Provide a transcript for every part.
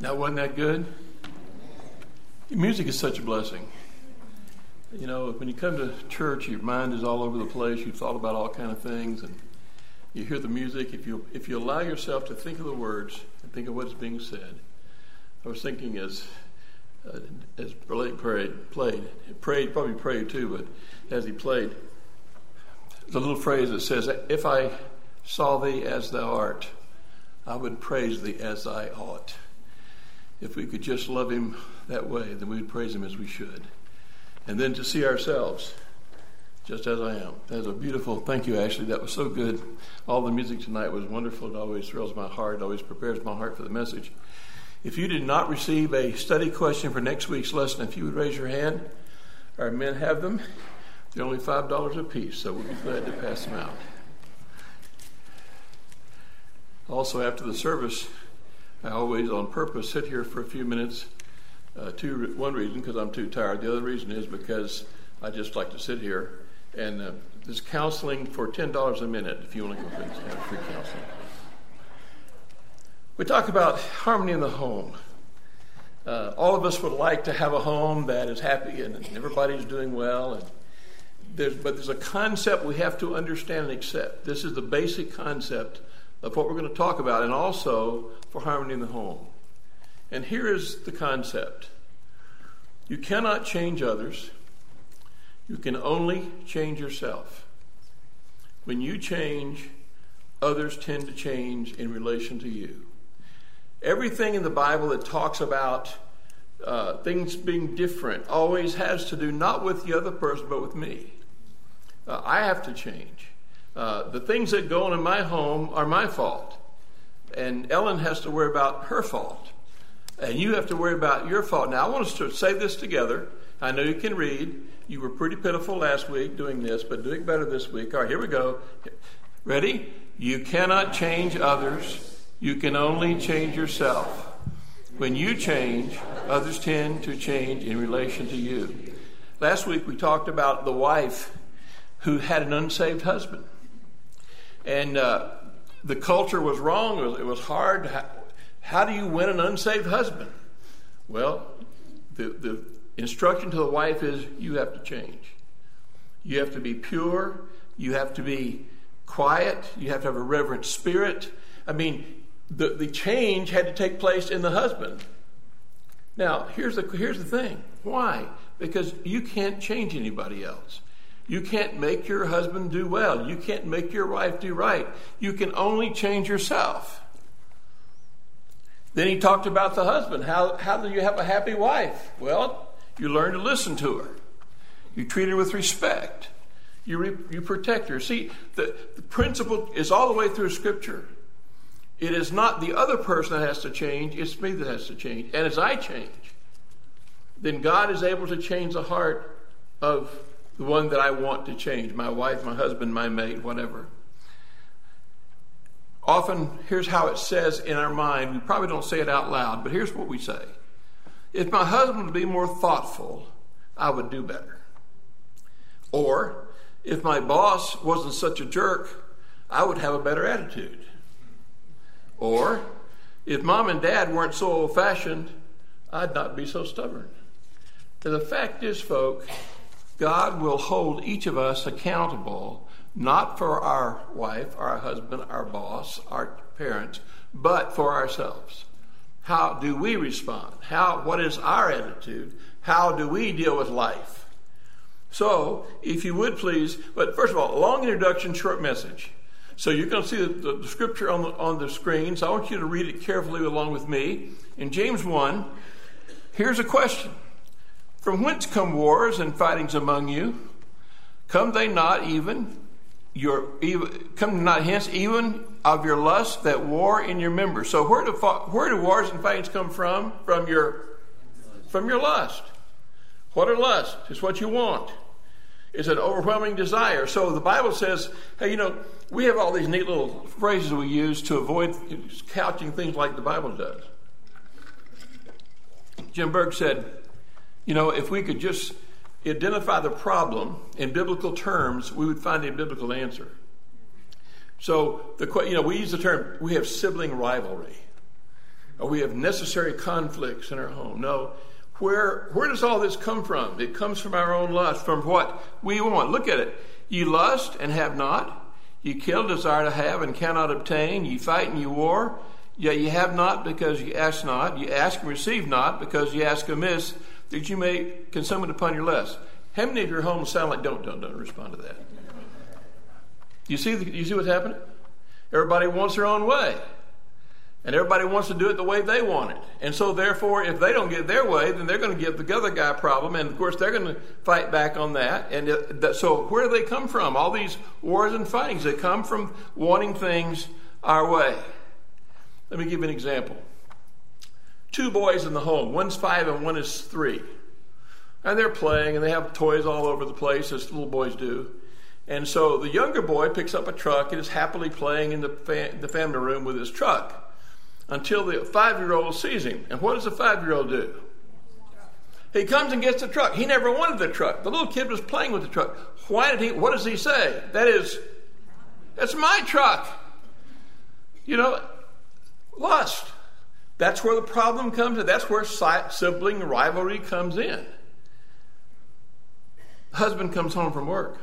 Now, wasn't that good? Music is such a blessing. You know, when you come to church, your mind is all over the place. You've thought about all kind of things, and you hear the music. If you if you allow yourself to think of the words and think of what's being said, I was thinking as uh, as Blake prayed, played, prayed, probably prayed too, but as he played, the little phrase that says, "If I saw thee as thou art, I would praise thee as I ought." If we could just love him that way, then we would praise him as we should and then to see ourselves just as I am. That's a beautiful, thank you, Ashley. That was so good. All the music tonight was wonderful. It always thrills my heart, it always prepares my heart for the message. If you did not receive a study question for next week's lesson, if you would raise your hand, our men have them. They're only $5 a piece, so we'll be glad to pass them out. Also, after the service, I always, on purpose, sit here for a few minutes uh, two, one reason because I'm too tired. The other reason is because I just like to sit here. And uh, there's counseling for ten dollars a minute if you want to go have free counseling. We talk about harmony in the home. Uh, all of us would like to have a home that is happy and everybody's doing well. And there's, but there's a concept we have to understand and accept. This is the basic concept of what we're going to talk about, and also for harmony in the home. And here is the concept you cannot change others, you can only change yourself. When you change, others tend to change in relation to you. Everything in the Bible that talks about uh, things being different always has to do not with the other person, but with me. Uh, I have to change. Uh, the things that go on in my home are my fault. And Ellen has to worry about her fault and you have to worry about your fault. Now, I want us to say this together. I know you can read. You were pretty pitiful last week doing this, but doing better this week. All right, here we go. Ready? You cannot change others, you can only change yourself. When you change, others tend to change in relation to you. Last week we talked about the wife who had an unsaved husband. And uh, the culture was wrong. It was, it was hard. How do you win an unsaved husband? Well, the, the instruction to the wife is you have to change. You have to be pure. You have to be quiet. You have to have a reverent spirit. I mean, the, the change had to take place in the husband. Now, here's the, here's the thing. Why? Because you can't change anybody else. You can't make your husband do well. You can't make your wife do right. You can only change yourself. Then he talked about the husband. How, how do you have a happy wife? Well, you learn to listen to her, you treat her with respect, you, re, you protect her. See, the, the principle is all the way through Scripture. It is not the other person that has to change, it's me that has to change. And as I change, then God is able to change the heart of the one that I want to change my wife, my husband, my mate, whatever. Often, here's how it says in our mind. We probably don't say it out loud, but here's what we say If my husband would be more thoughtful, I would do better. Or, if my boss wasn't such a jerk, I would have a better attitude. Or, if mom and dad weren't so old fashioned, I'd not be so stubborn. And the fact is, folks, God will hold each of us accountable not for our wife, our husband, our boss, our parents, but for ourselves. How do we respond? How, what is our attitude? How do we deal with life? So, if you would please, but first of all, long introduction, short message. So you're going to see the, the, scripture on the, on the screen, so I want you to read it carefully along with me. In James 1, here's a question From whence come wars and fightings among you? Come they not even your come not hence even of your lust that war in your members. So where do where do wars and fightings come from? From your from your lust. What are lust? It's what you want. It's an overwhelming desire. So the Bible says, hey, you know, we have all these neat little phrases we use to avoid couching things like the Bible does. Jim Berg said, you know, if we could just identify the problem in biblical terms, we would find a biblical answer. So the you know we use the term we have sibling rivalry. or we have necessary conflicts in our home. No. Where, where does all this come from? It comes from our own lust, from what we want. Look at it. You lust and have not. You kill, desire to have, and cannot obtain. You fight and you war. Yet you have not because you ask not. You ask and receive not because you ask amiss, that you may consume it upon your lust. How many of your homes sound like don't, don't, don't respond to that? You see, you see what's happening? Everybody wants their own way. And everybody wants to do it the way they want it. And so, therefore, if they don't get their way, then they're going to give the other guy a problem. And of course, they're going to fight back on that. And it, so, where do they come from? All these wars and fightings, they come from wanting things our way. Let me give you an example. Two boys in the home, one's five and one is three. And they're playing and they have toys all over the place, as little boys do. And so the younger boy picks up a truck and is happily playing in the, the family room with his truck until the five year old sees him. And what does the five year old do? He comes and gets the truck. He never wanted the truck. The little kid was playing with the truck. Why did he? What does he say? That is, that's my truck. You know, lust. That's where the problem comes in. That's where sibling rivalry comes in. husband comes home from work.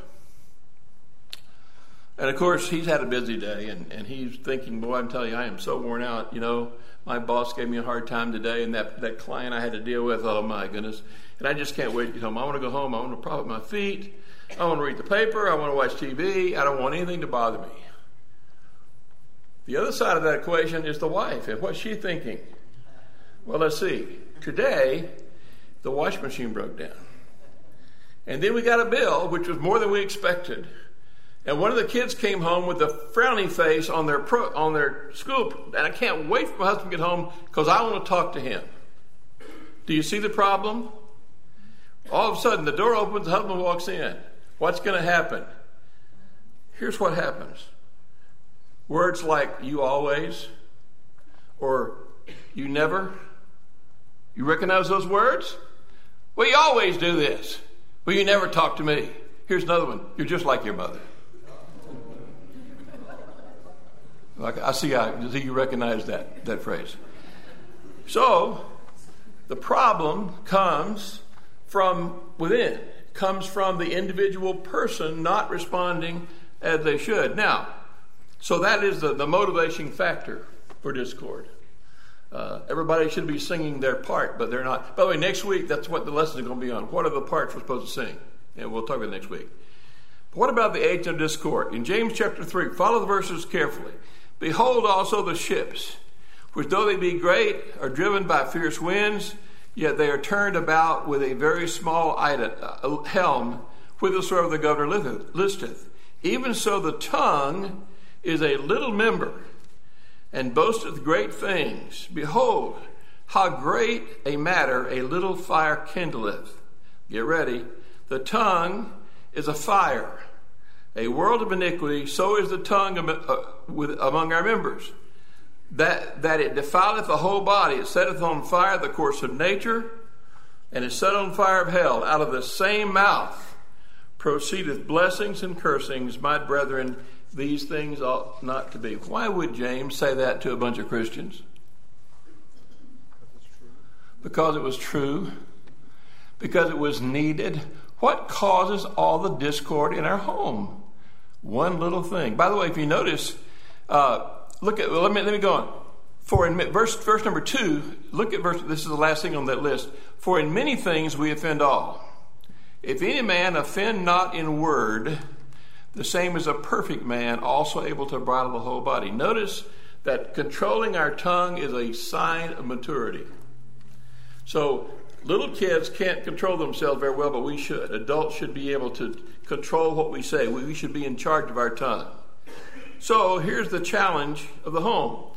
And of course, he's had a busy day, and, and he's thinking, Boy, I'm telling you, I am so worn out. You know, my boss gave me a hard time today, and that, that client I had to deal with, oh my goodness. And I just can't wait to get home. I want to go home. I want to prop up my feet. I want to read the paper. I want to watch TV. I don't want anything to bother me. The other side of that equation is the wife, and what's she thinking? Well, let's see. Today, the washing machine broke down. And then we got a bill, which was more than we expected. And one of the kids came home with a frowny face on their pro, on their school, and I can't wait for my husband to get home because I want to talk to him. Do you see the problem? All of a sudden, the door opens, the husband walks in. What's going to happen? Here's what happens words like you always or you never. You recognize those words? Well, you always do this. Well, you never talk to me. Here's another one. You're just like your mother. Like I see, I see you recognize that that phrase. So, the problem comes from within. Comes from the individual person not responding as they should. Now, so that is the, the motivation factor for discord. Uh, everybody should be singing their part, but they're not. By the way, next week, that's what the lesson is going to be on. What are the parts we're supposed to sing? And we'll talk about it next week. But what about the age of discord? In James chapter 3, follow the verses carefully. Behold also the ships, which though they be great, are driven by fierce winds, yet they are turned about with a very small uh, helm, whithersoever the governor listeth. Even so, the tongue is a little member, and boasteth great things. Behold, how great a matter a little fire kindleth. Get ready. The tongue is a fire a world of iniquity, so is the tongue uh, among our members. That, that it defileth the whole body, it setteth on fire the course of nature, and is set on fire of hell. Out of the same mouth proceedeth blessings and cursings. My brethren, these things ought not to be. Why would James say that to a bunch of Christians? Because it was true. Because it was needed. What causes all the discord in our home? One little thing. By the way, if you notice, uh, look at, well, let me, let me go on. For in verse, verse number two, look at verse, this is the last thing on that list. For in many things we offend all. If any man offend not in word, the same as a perfect man, also able to bridle the whole body. Notice that controlling our tongue is a sign of maturity. So little kids can't control themselves very well, but we should. Adults should be able to control what we say. We should be in charge of our tongue. So here's the challenge of the home.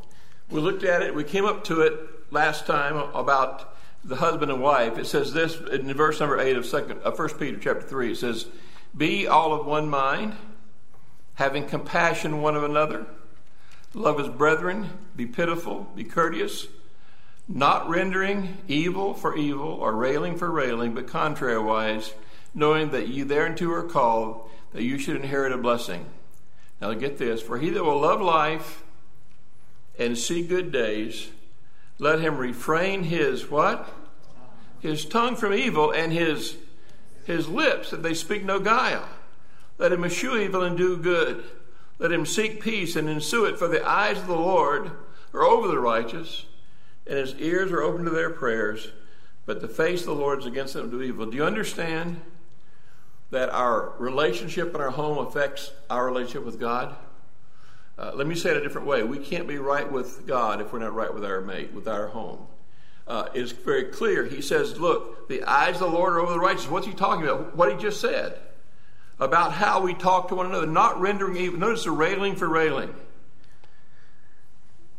We looked at it, we came up to it last time about the husband and wife. It says this in verse number 8 of second uh, of 1 Peter chapter 3. It says, Be all of one mind, having compassion one of another, love as brethren, be pitiful, be courteous, not rendering evil for evil or railing for railing, but contrariwise knowing that you thereunto are called, that you should inherit a blessing. Now get this for he that will love life and see good days, Let him refrain his what? His tongue from evil and his his lips that they speak no guile. Let him eschew evil and do good. Let him seek peace and ensue it. For the eyes of the Lord are over the righteous, and his ears are open to their prayers. But the face of the Lord is against them to do evil. Do you understand that our relationship in our home affects our relationship with God? Uh, let me say it a different way. We can't be right with God if we're not right with our mate, with our home. Uh, it's very clear. He says, Look, the eyes of the Lord are over the righteous. What's he talking about? What he just said about how we talk to one another, not rendering evil. Notice the railing for railing.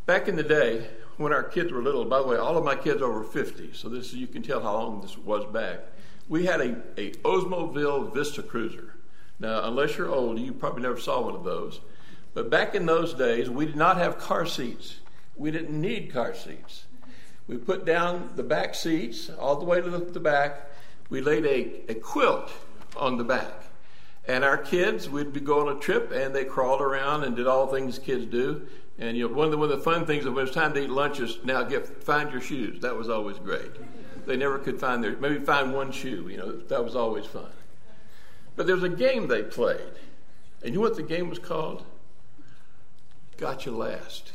Back in the day, when our kids were little, by the way, all of my kids are over 50, so this you can tell how long this was back. We had a, a Oldsmobile Vista Cruiser. Now, unless you're old, you probably never saw one of those. But back in those days, we did not have car seats. We didn't need car seats. We put down the back seats all the way to the, back. We laid a, a quilt on the back. And our kids, we'd be going on a trip, and they crawled around and did all the things kids do. And you know, one of the, one of the fun things when it was time to eat lunch is now get find your shoes. That was always great. They never could find their maybe find one shoe. You know, that was always fun. But there was a game they played, and you know what the game was called? Gotcha last.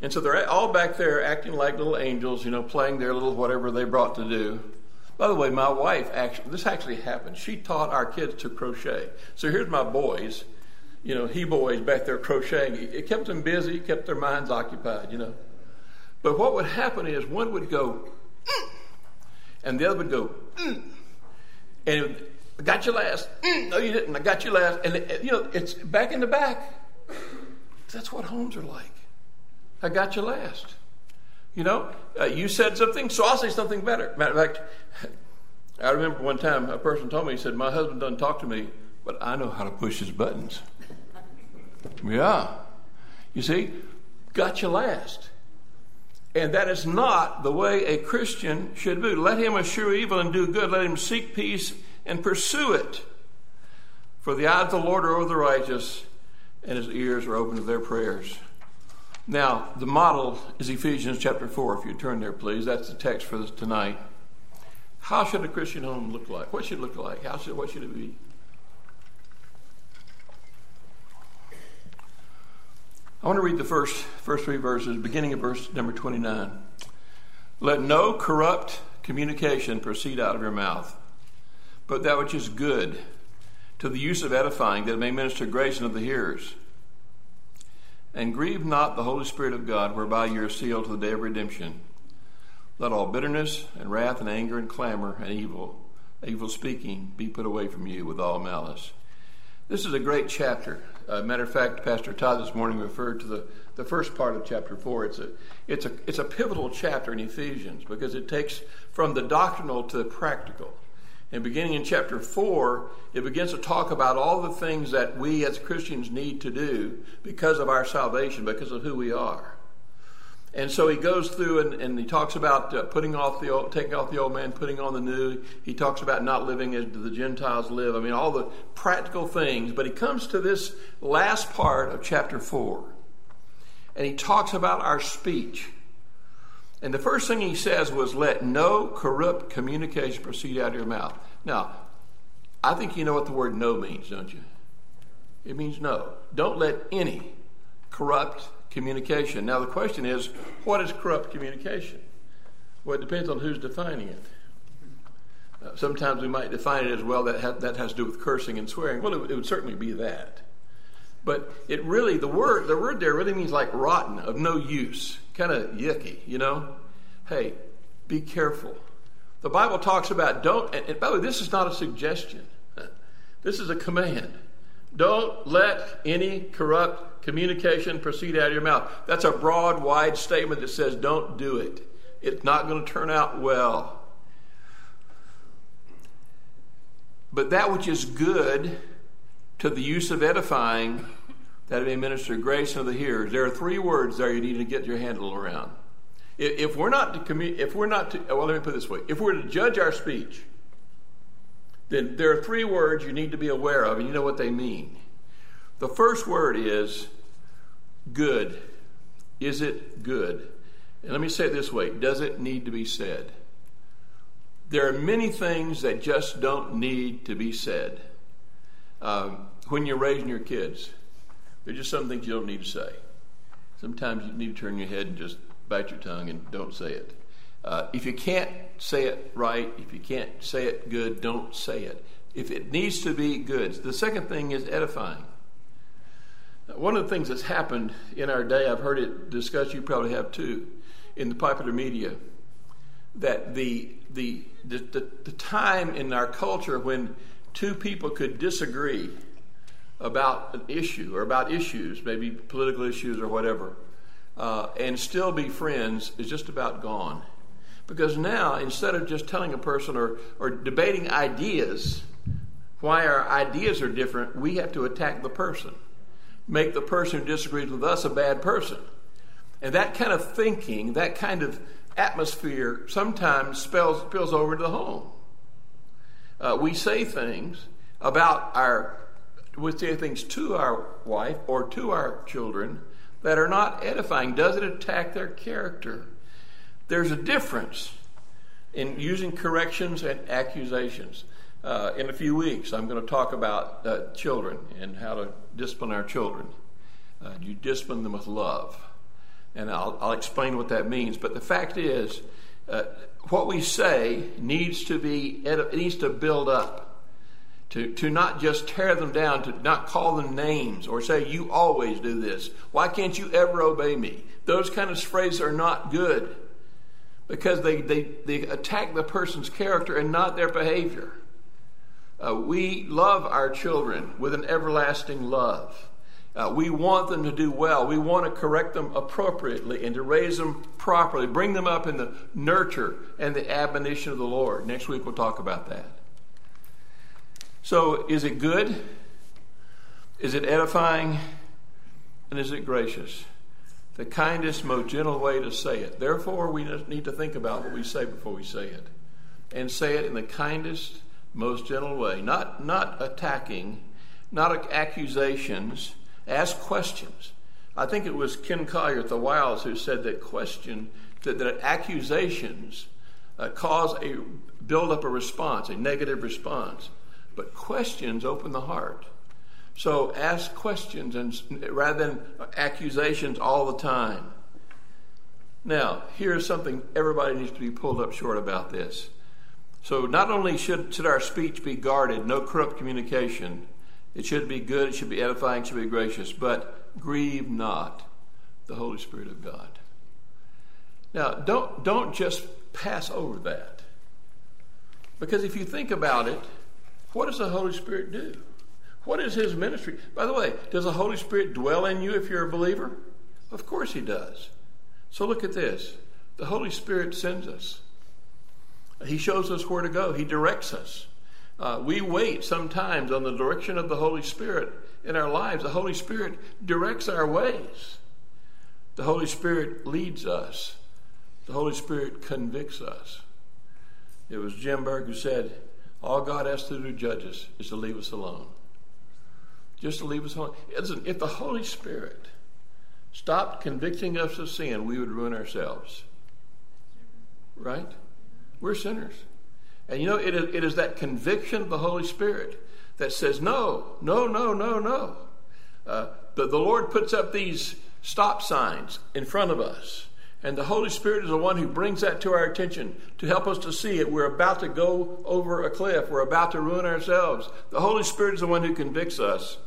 And so they're all back there acting like little angels, you know, playing their little whatever they brought to do. By the way, my wife actually, this actually happened. She taught our kids to crochet. So here's my boys, you know, he boys back there crocheting. It kept them busy, kept their minds occupied, you know. But what would happen is one would go, mm, and the other would go, mm, and I got you last. Mm, no, you didn't. I got you last. And, it, you know, it's back in the back. That's what homes are like. I got you last. You know, uh, you said something, so I'll say something better. Matter of fact, I remember one time a person told me, he said, My husband doesn't talk to me, but I know how to push his buttons. yeah. You see, got you last. And that is not the way a Christian should be. Let him eschew evil and do good. Let him seek peace and pursue it. For the eyes of the Lord are over the righteous, and his ears are open to their prayers. Now, the model is Ephesians chapter 4. If you turn there, please. That's the text for this tonight. How should a Christian home look like? What should it look like? How should, what should it be? I want to read the first, first three verses, beginning of verse number 29. Let no corrupt communication proceed out of your mouth, but that which is good, to the use of edifying, that it may minister grace unto the hearers. And grieve not the Holy Spirit of God, whereby you are sealed to the day of redemption. Let all bitterness and wrath and anger and clamor and evil, evil speaking, be put away from you with all malice. This is a great chapter. Uh, matter of fact, Pastor Todd this morning referred to the, the first part of chapter four. It's a, it's, a, it's a pivotal chapter in Ephesians because it takes from the doctrinal to the practical. And beginning in chapter 4, it begins to talk about all the things that we as Christians need to do because of our salvation, because of who we are. And so he goes through and, and he talks about uh, putting off the old, taking off the old man, putting on the new. He talks about not living as the Gentiles live. I mean, all the practical things. But he comes to this last part of chapter 4. And he talks about our speech. And the first thing he says was, Let no corrupt communication proceed out of your mouth. Now, I think you know what the word no means, don't you? It means no. Don't let any corrupt communication. Now, the question is, what is corrupt communication? Well, it depends on who's defining it. Uh, sometimes we might define it as well that ha- that has to do with cursing and swearing. Well, it, it would certainly be that. But it really, the word, the word there really means like rotten, of no use, kind of yucky, you know? Hey, be careful. The Bible talks about don't, and, by the way, this is not a suggestion. This is a command. Don't let any corrupt communication proceed out of your mouth. That's a broad, wide statement that says don't do it. It's not going to turn out well. But that which is good to the use of edifying, that it may minister grace unto the hearers. There are three words there you need to get your handle around. If we're not to commu- if we're not to, well, let me put this way: if we're to judge our speech, then there are three words you need to be aware of, and you know what they mean. The first word is good. Is it good? And let me say it this way does it need to be said? There are many things that just don't need to be said. Um, when you're raising your kids, there's just some things you don't need to say. Sometimes you need to turn your head and just bite your tongue and don't say it. Uh, if you can't say it right, if you can't say it good, don't say it. If it needs to be good. The second thing is edifying. One of the things that's happened in our day, I've heard it discussed, you probably have too, in the popular media, that the, the, the, the, the time in our culture when two people could disagree about an issue or about issues, maybe political issues or whatever, uh, and still be friends is just about gone. Because now, instead of just telling a person or, or debating ideas, why our ideas are different, we have to attack the person, make the person who disagrees with us a bad person. And that kind of thinking, that kind of atmosphere sometimes spills, spills over to the home. Uh, we say things about our, we say things to our wife or to our children that are not edifying. Does it attack their character? There's a difference in using corrections and accusations. Uh, in a few weeks, I'm going to talk about uh, children and how to discipline our children. Uh, you discipline them with love and I'll, I'll explain what that means. But the fact is, uh, what we say needs to be it needs to build up. To, to not just tear them down, to not call them names or say, You always do this. Why can't you ever obey me? Those kind of phrases are not good because they, they, they attack the person's character and not their behavior. Uh, we love our children with an everlasting love. Uh, we want them to do well. We want to correct them appropriately and to raise them properly, bring them up in the nurture and the admonition of the Lord. Next week we'll talk about that. So, is it good? Is it edifying? And is it gracious? The kindest, most gentle way to say it. Therefore, we need to think about what we say before we say it. And say it in the kindest, most gentle way. Not, not attacking, not accusations Ask questions. I think it was Ken Collier at the Wilds who said that question, that, that accusations uh, cause a build up a response, a negative response, but questions open the heart. So ask questions and rather than accusations all the time. Now, here's something everybody needs to be pulled up short about this. So, not only should, should our speech be guarded, no corrupt communication, it should be good, it should be edifying, it should be gracious, but grieve not the Holy Spirit of God. Now, don't, don't just pass over that. Because if you think about it, what does the Holy Spirit do? What is His ministry? By the way, does the Holy Spirit dwell in you if you're a believer? Of course He does. So look at this the Holy Spirit sends us, He shows us where to go, He directs us. Uh, we wait sometimes on the direction of the Holy Spirit in our lives. The Holy Spirit directs our ways. The Holy Spirit leads us. The Holy Spirit convicts us. It was Jim Berg who said, All God has to do to judge us is to leave us alone. Just to leave us alone. Listen, if the Holy Spirit stopped convicting us of sin, we would ruin ourselves. Right? We're sinners. And you know, it is, it is that conviction of the Holy Spirit that says, no, no, no, no, no. Uh, the, the Lord puts up these stop signs in front of us. And the Holy Spirit is the one who brings that to our attention to help us to see it. We're about to go over a cliff. We're about to ruin ourselves. The Holy Spirit is the one who convicts us.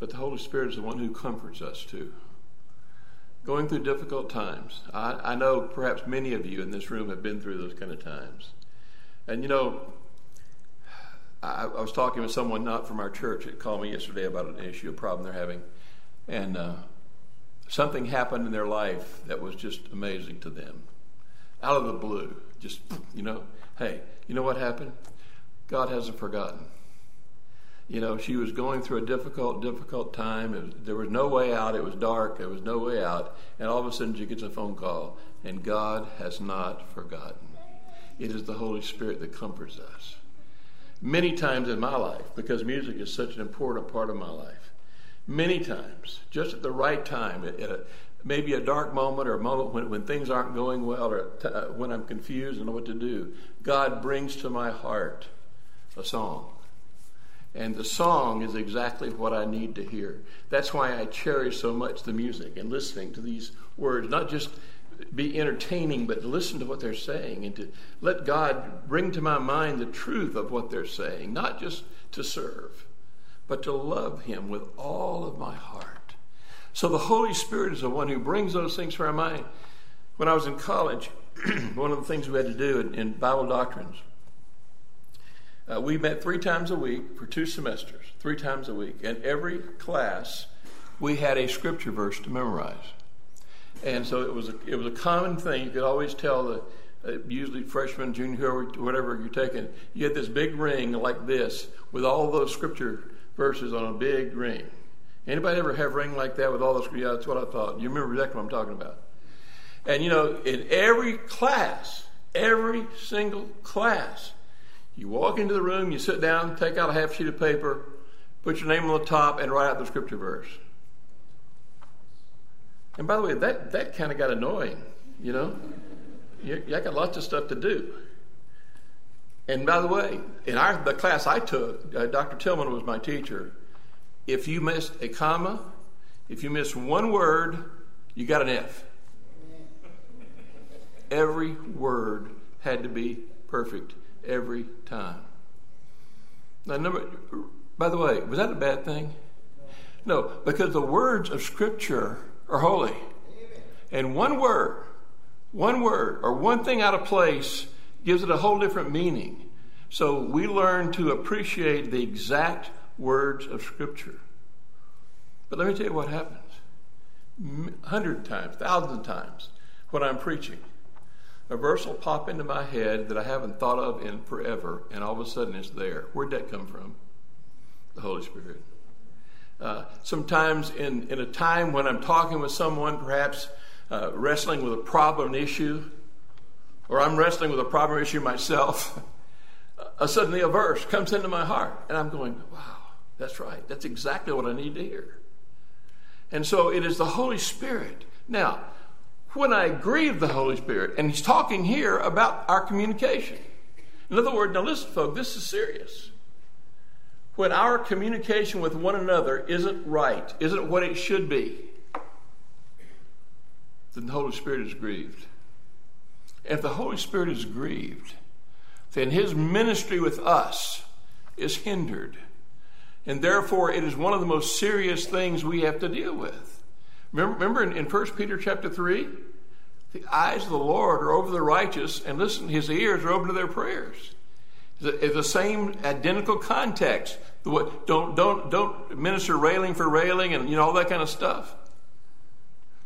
But the Holy Spirit is the one who comforts us too going through difficult times. I, I, know perhaps many of you in this room have been through those kind of times. And you know, I, I was talking with someone not from our church that called me yesterday about an issue, a problem they're having. And uh, something happened in their life that was just amazing to them. Out of the blue. Just, you know, hey, you know what happened? God hasn't forgotten you know, she was going through a difficult, difficult time. Was, there was no way out. It was dark. There was no way out. And all of a sudden, she gets a phone call, and God has not forgotten. It is the Holy Spirit that comforts us. Many times in my life, because music is such an important part of my life, many times, just at the right time, at a, maybe a dark moment or a moment when, when things aren't going well or t- uh, when I'm confused and know what to do, God brings to my heart a song. And the song is exactly what I need to hear. That's why I cherish so much the music and listening to these words, not just be entertaining, but to listen to what they're saying and to let God bring to my mind the truth of what they're saying, not just to serve, but to love Him with all of my heart. So the Holy Spirit is the one who brings those things to our mind. When I was in college, one of the things we had to do in, in Bible doctrines, uh, we met three times a week for two semesters, three times a week. And every class, we had a scripture verse to memorize. And so it was a, it was a common thing. You could always tell the uh, usually freshman, junior, whatever you're taking. You had this big ring like this with all those scripture verses on a big ring. Anybody ever have a ring like that with all those? Yeah, that's what I thought. You remember exactly what I'm talking about. And you know, in every class, every single class, you walk into the room, you sit down, take out a half sheet of paper, put your name on the top, and write out the scripture verse. And by the way, that, that kind of got annoying, you know? You got lots of stuff to do. And by the way, in our, the class I took, uh, Dr. Tillman was my teacher. If you missed a comma, if you missed one word, you got an F. Every word had to be perfect every time. Now, number, by the way, was that a bad thing? No, because the words of Scripture are holy. And one word, one word, or one thing out of place gives it a whole different meaning. So we learn to appreciate the exact words of Scripture. But let me tell you what happens. Hundred times, thousand times, when I'm preaching, a verse will pop into my head that I haven't thought of in forever, and all of a sudden it's there. Where'd that come from? The Holy Spirit. Uh, sometimes in, in a time when I'm talking with someone, perhaps uh, wrestling with a problem issue, or I'm wrestling with a problem issue myself, uh, suddenly a verse comes into my heart, and I'm going, wow, that's right. That's exactly what I need to hear. And so it is the Holy Spirit. Now, when I grieve the Holy Spirit, and he's talking here about our communication. In other words, now listen, folks, this is serious when our communication with one another isn't right, isn't what it should be, then the Holy Spirit is grieved. If the Holy Spirit is grieved, then his ministry with us is hindered. And therefore, it is one of the most serious things we have to deal with. Remember, in, in 1 Peter chapter 3? The eyes of the Lord are over the righteous, and listen, his ears are open to their prayers the, the same identical context. Don't, don't, don't minister railing for railing and you know all that kind of stuff.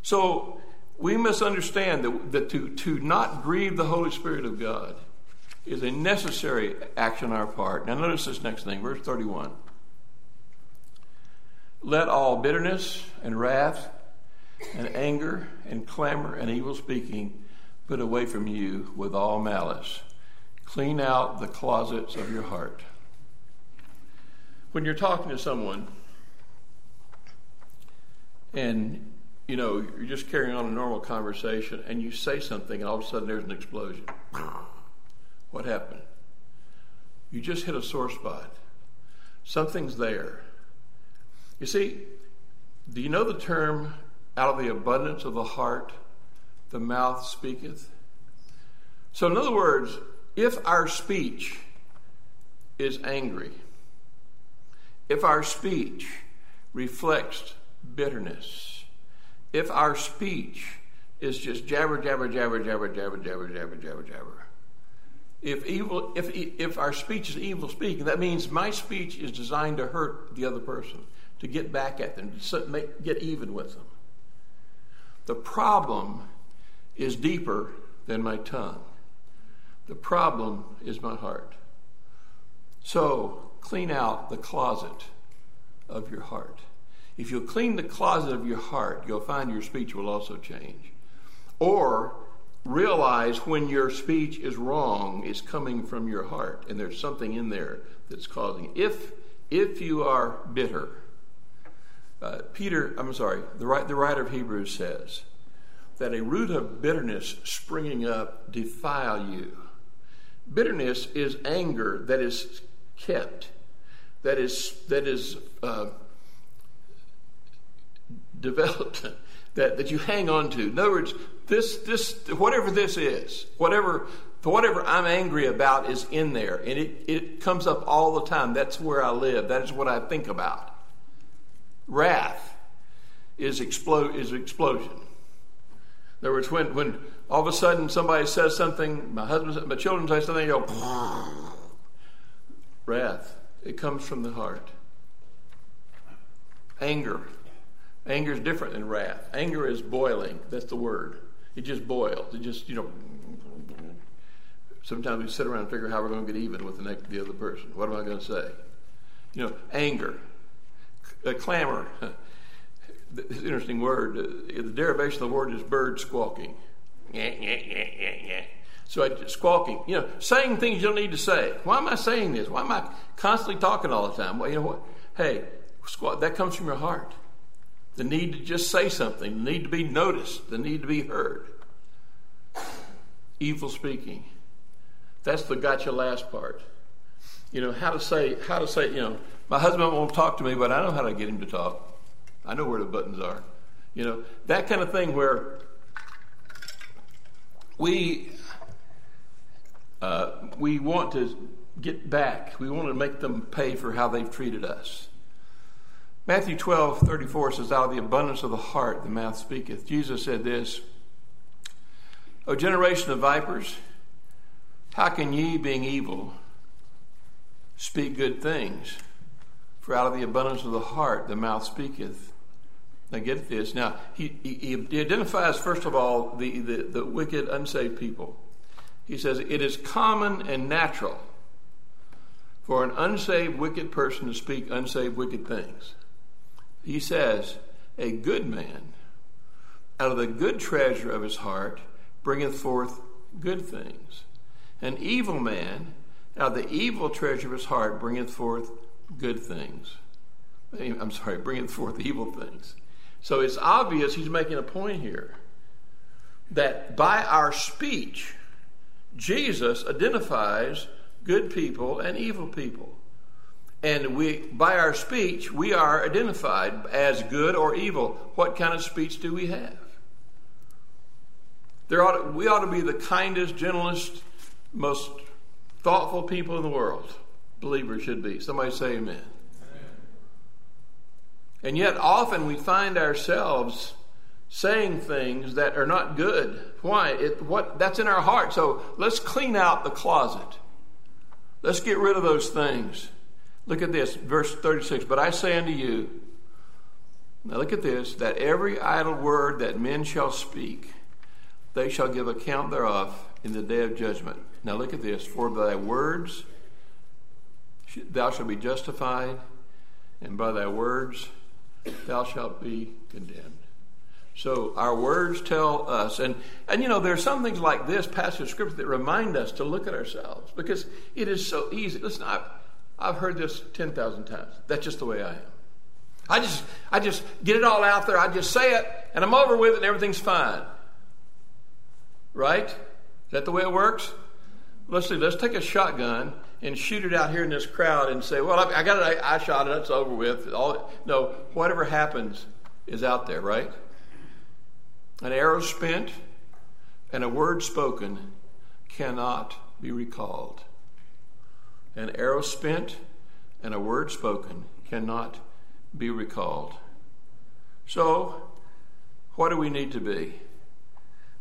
So we must understand that, that to, to not grieve the Holy Spirit of God is a necessary action on our part. Now notice this next thing, verse 31. Let all bitterness and wrath and anger and clamor and evil speaking put away from you with all malice Clean out the closets of your heart. When you're talking to someone and you know, you're just carrying on a normal conversation and you say something and all of a sudden there's an explosion. What happened? You just hit a sore spot. Something's there. You see, do you know the term out of the abundance of the heart the mouth speaketh? So, in other words, if our speech is angry, if our speech reflects bitterness, if our speech is just jabber, jabber, jabber, jabber, jabber, jabber, jabber, jabber, jabber. If evil, if if our speech is evil speaking, that means my speech is designed to hurt the other person, to get back at them, to make, get even with them. The problem is deeper than my tongue. The problem is my heart. So clean out the closet of your heart. If you'll clean the closet of your heart, you'll find your speech will also change. Or realize when your speech is wrong, it's coming from your heart, and there's something in there that's causing it. If if you are bitter, Uh, Peter, I'm sorry, the, the writer of Hebrews says that a root of bitterness springing up defile you. Bitterness is anger that is kept, that is that is uh, developed, that, that you hang on to. In other words, this this whatever this is, whatever whatever I'm angry about is in there, and it, it comes up all the time. That's where I live. That is what I think about. Wrath is explode is explosion. In other words, when, when all of a sudden somebody says something, my husband, my children say something, you go, wrath. It comes from the heart. Anger. Anger is different than wrath. Anger is boiling. That's the word. It just boils. It just, you know, sometimes we sit around and figure how we're going to get even with the, next, the other person. What am I going to say? You know, anger, a clamor. This interesting word. Uh, the derivation of the word is bird squawking. So I, squawking, you know, saying things you don't need to say. Why am I saying this? Why am I constantly talking all the time? Well, you know what? Hey, that comes from your heart. The need to just say something, the need to be noticed, the need to be heard. Evil speaking. That's the gotcha last part. You know, how to say, how to say, you know, my husband won't talk to me, but I know how to get him to talk. I know where the buttons are. You know, that kind of thing where we uh, we want to get back. We want to make them pay for how they've treated us. Matthew 12, 34 says, Out of the abundance of the heart the mouth speaketh. Jesus said this, O generation of vipers, how can ye, being evil, speak good things? For out of the abundance of the heart the mouth speaketh. Now get this. Now he, he, he identifies first of all the, the, the wicked, unsaved people. He says it is common and natural for an unsaved, wicked person to speak unsaved, wicked things. He says, A good man, out of the good treasure of his heart, bringeth forth good things. An evil man, out of the evil treasure of his heart, bringeth forth good things. Eh, I'm sorry, bringeth forth evil things. So it's obvious he's making a point here that by our speech, Jesus identifies good people and evil people. And we, by our speech, we are identified as good or evil. What kind of speech do we have? There ought we ought to be the kindest, gentlest, most thoughtful people in the world. Believers should be. Somebody say amen. amen. And yet, often we find ourselves saying things that are not good. Why? It, what, that's in our heart. So let's clean out the closet. Let's get rid of those things. Look at this, verse 36. But I say unto you, now look at this, that every idle word that men shall speak, they shall give account thereof in the day of judgment. Now look at this. For by thy words thou shalt be justified, and by thy words thou shalt be condemned. So our words tell us, and, and you know, there are some things like this passage of scripture that remind us to look at ourselves because it is so easy. Listen, I've, I've heard this 10,000 times. That's just the way I am. I just, I just get it all out there. I just say it, and I'm over with it, and everything's fine. Right? Is that the way it works? Let's see. Let's take a shotgun and shoot it out here in this crowd and say, "Well, I, I got it. I, I, shot it. It's over with." All no, whatever happens is out there, right? An arrow spent and a word spoken cannot be recalled. An arrow spent and a word spoken cannot be recalled. So, what do we need to be?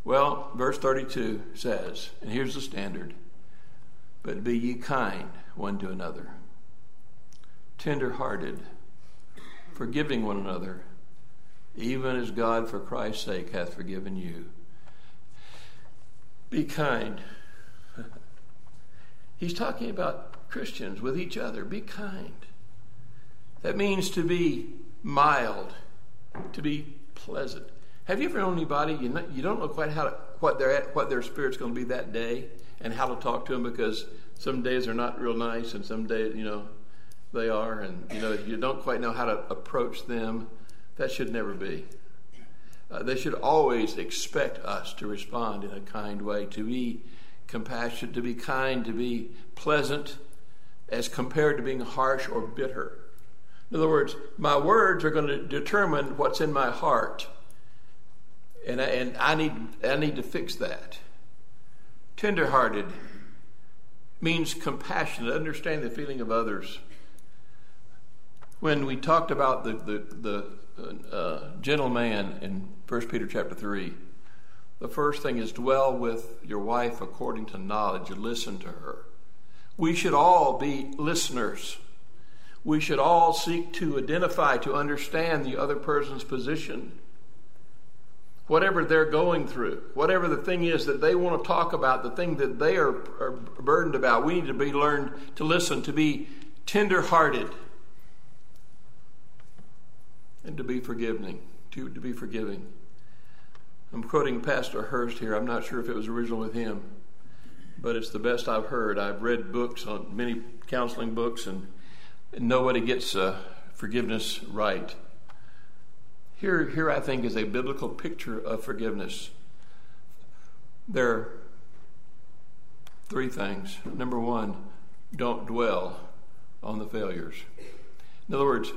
Well, verse 32 says, and here's the standard But be ye kind one to another, tender hearted, forgiving one another even as God for Christ's sake hath forgiven you. Be kind. He's talking about Christians with each other. Be kind. That means to be mild, to be pleasant. Have you ever known anybody you, know, you don't know quite how to, what their what their spirit's going to be that day and how to talk to them because some days are not real nice and some days you know they are and you know you don't quite know how to approach them That should never be. Uh, they should always expect us to respond in a kind way, to be compassionate, to be kind, to be pleasant, as compared to being harsh or bitter. In other words, my words are going to determine what's in my heart. And I, and I, need, I need to fix that. Tenderhearted means compassionate, understand the feeling of others. When we talked about the, the, the uh, gentle man in 1 Peter chapter 3, the first thing is dwell with your wife according to knowledge listen to her. We should all be listeners. We should all seek to identify, to understand the other person's position. Whatever they're going through, whatever the thing is that they want to talk about, the thing that they are, are burdened about, we need to be learned to listen, to be tender hearted, and to be forgiving. To, to be forgiving. I'm quoting Pastor Hurst here. I'm not sure if it was original with him but it's the best I've heard. I've read books on many counseling books, and, nobody gets uh, forgiveness right. Here, here, I think, is a biblical picture of forgiveness. There are three things. Number one, don't dwell on the failures. In other words,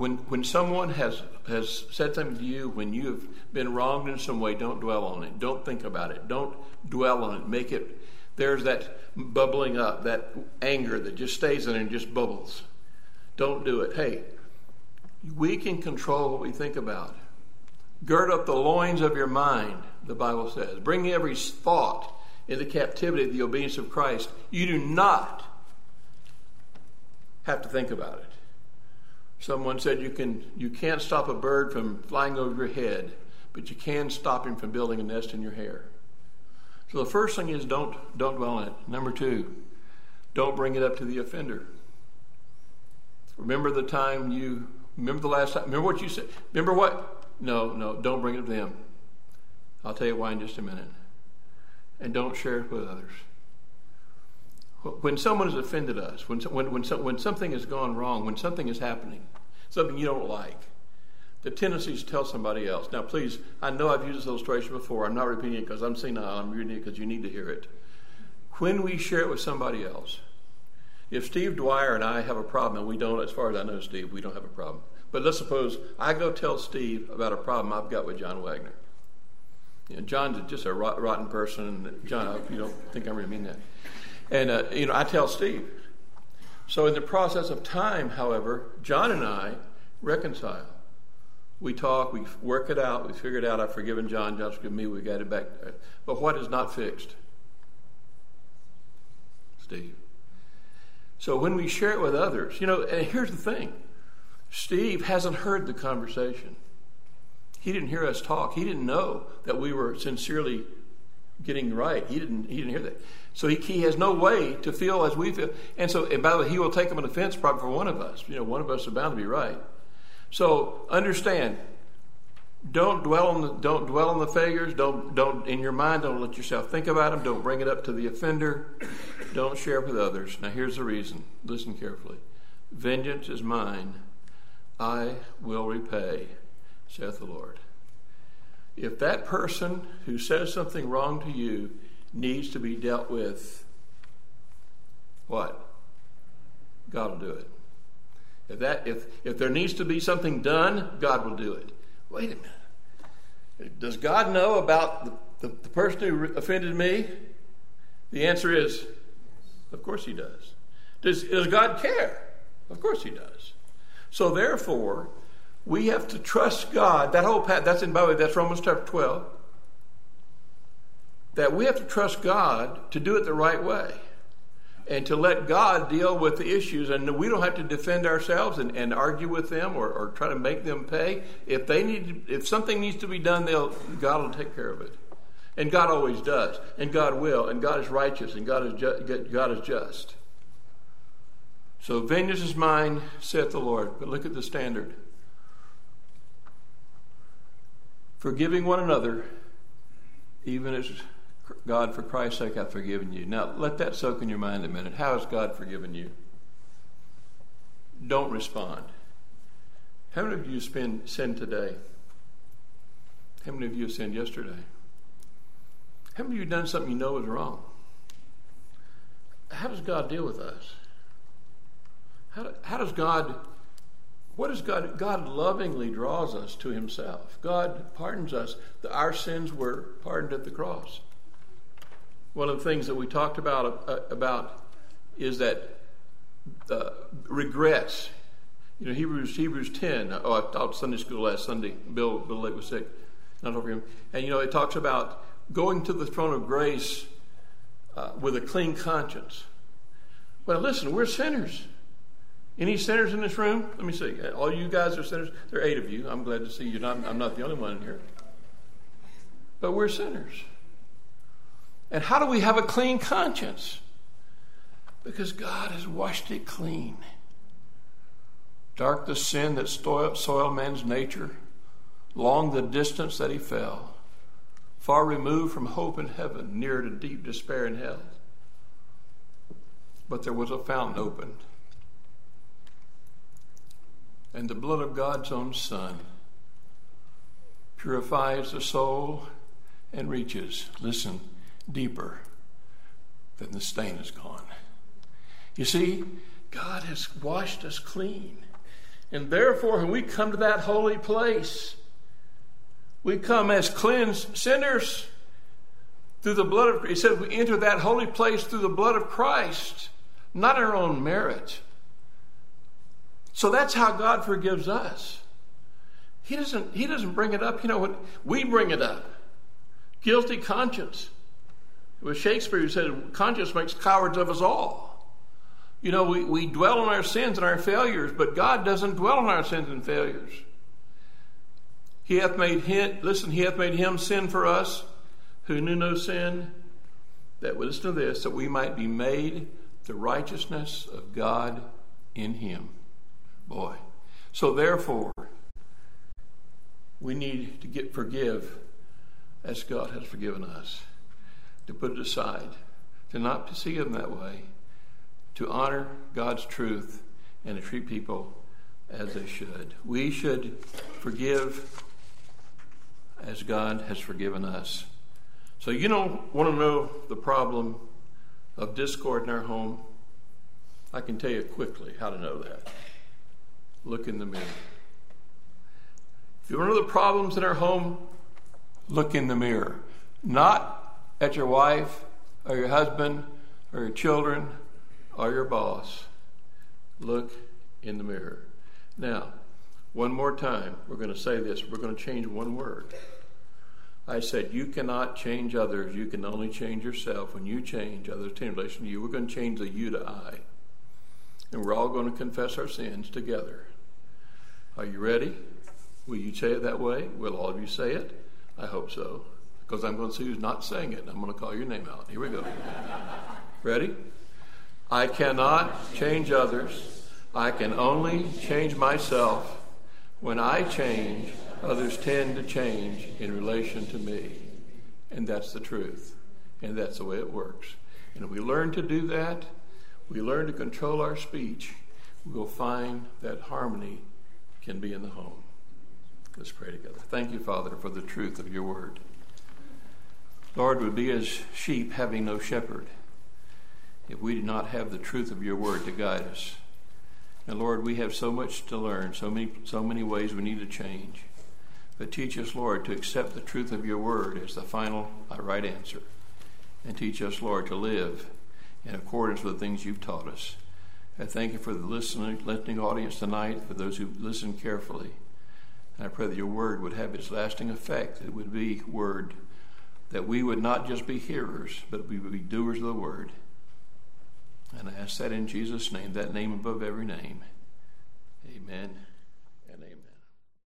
when, when someone has, has said something to you, when you have been wronged in some way, don't dwell on it. Don't think about it. Don't dwell on it. Make it there's that bubbling up, that anger that just stays in and just bubbles. Don't do it. Hey, we can control what we think about. Gird up the loins of your mind, the Bible says. Bring every thought into captivity of the obedience of Christ. You do not have to think about it. Someone said you can you can't stop a bird from flying over your head, but you can stop him from building a nest in your hair. So the first thing is don't don't dwell on it. Number two, don't bring it up to the offender. Remember the time you remember the last time remember what you said remember what no no don't bring it to them i'll tell you why in just a minute and don't share it with others when someone has offended us when, when, when, when something has gone wrong when something is happening something you don't like the tendency is to tell somebody else. Now, please, I know I've used this illustration before. I'm not repeating it because I'm saying I'm reading it because you need to hear it. When we share it with somebody else, if Steve Dwyer and I have a problem, and we don't, as far as I know, Steve, we don't have a problem. But let's suppose I go tell Steve about a problem I've got with John Wagner. You know, John's just a rot, rotten person, John, you don't think I really mean that. And uh, you know, I tell Steve. So in the process of time, however, John and I reconcile we talk, we work it out, we figure it out. I've forgiven John, John's forgiven me, we got it back. But what is not fixed? Steve. So when we share it with others, you know, and here's the thing Steve hasn't heard the conversation. He didn't hear us talk. He didn't know that we were sincerely getting right. He didn't. He didn't hear that. So he, he has no way to feel as we feel. And so, and by the way, he will take him an offense probably for one of us. You know, one of us are bound to be right. So understand, don't dwell on the don't dwell on the failures. Don't don't in your mind. Don't let yourself think about them. Don't bring it up to the offender. Don't share it with others. Now here's the reason. Listen carefully. Vengeance is mine. I will repay, saith the Lord. If that person who says something wrong to you needs to be dealt with, what? God will do it. If, that, if, if there needs to be something done, God will do it. Wait a minute. Does God know about the, the, the person who offended me? The answer is, of course he does. Does, does God care? Of course he does. So therefore, we have to trust God. That whole path, that's in, by the way, that's Romans chapter 12. That we have to trust God to do it the right way and to let God deal with the issues. And we don't have to defend ourselves and, and argue with them or, or, try to make them pay. If they need, if something needs to be done, they'll God will take care of it. And God always does, and God will, and God is righteous, and God is ju- God is just. So vengeance is mine, saith the Lord. But look at the standard. Forgiving one another, even as God, for Christ's sake, I've forgiven you. Now, let that soak in your mind a minute. How has God forgiven you? Don't respond. How many of you spend, sinned today? How many of you sinned yesterday? How many of you done something you know is wrong? How does God deal with us? How, how does God, what does God, God lovingly draws us to himself. God pardons us. Our sins were pardoned at the cross. One of the things that we talked about, uh, about is that uh, regrets. You know, Hebrews Hebrews 10. Oh, I taught Sunday school last Sunday. Bill Bill Lake was sick. Not over him. And you know, it talks about going to the throne of grace uh, with a clean conscience. Well, listen, we're sinners. Any sinners in this room? Let me see. All you guys are sinners. There are eight of you. I'm glad to see you. Not, I'm not the only one in here. But we're sinners. And how do we have a clean conscience? Because God has washed it clean. Dark the sin that soiled man's nature, long the distance that he fell, far removed from hope in heaven, near to deep despair in hell. But there was a fountain opened, and the blood of God's own Son purifies the soul and reaches, listen, deeper than the stain is gone. You see, God has washed us clean. And therefore, when we come to that holy place, we come as cleansed sinners through the blood of He said we enter that holy place through the blood of Christ, not our own merit. So that's how God forgives us. He doesn't, he doesn't bring it up, you know, when we bring it up. Guilty conscience. It was Shakespeare who said, conscience makes cowards of us all. You know, we, we dwell on our sins and our failures, but God doesn't dwell on our sins and failures. He hath made him, listen, he hath made him sin for us who knew no sin, that, listen to this, that we might be made the righteousness of God in him. Boy. So therefore, we need to get forgive as God has forgiven us, to put it aside, to not see Him that way, to honor God's truth, and to treat people as they should. We should forgive as God has forgiven us. So, you don't want to know the problem of discord in our home? I can tell you quickly how to know that. Look in the mirror. If you want to know the problems in our home, look in the mirror. Not at your wife or your husband or your children or your boss. Look in the mirror. Now, one more time, we're going to say this. We're going to change one word. I said, You cannot change others. You can only change yourself. When you change, others in relation to you. We're going to change the you to I. And we're all going to confess our sins together. Are you ready? Will you say it that way? Will all of you say it? I hope so. Because I'm going to see who's not saying it. I'm going to call your name out. Here we go. Ready? I cannot change others. I can only change myself. When I change, others tend to change in relation to me. And that's the truth. And that's the way it works. And if we learn to do that, we learn to control our speech, we'll find that harmony can be in the home. Let's pray together. Thank you, Father, for the truth of your word. Lord, we be as sheep having no shepherd if we did not have the truth of your word to guide us. And Lord, we have so much to learn, so many, so many ways we need to change. But teach us, Lord, to accept the truth of your word as the final uh, right answer. And teach us, Lord, to live in accordance with the things you've taught us. I thank you for the listening, listening audience tonight, for those who listen carefully. And I pray that your word would have its lasting effect. It would be word that we would not just be hearers, but we would be doers of the word. And I ask that in Jesus' name, that name above every name. Amen.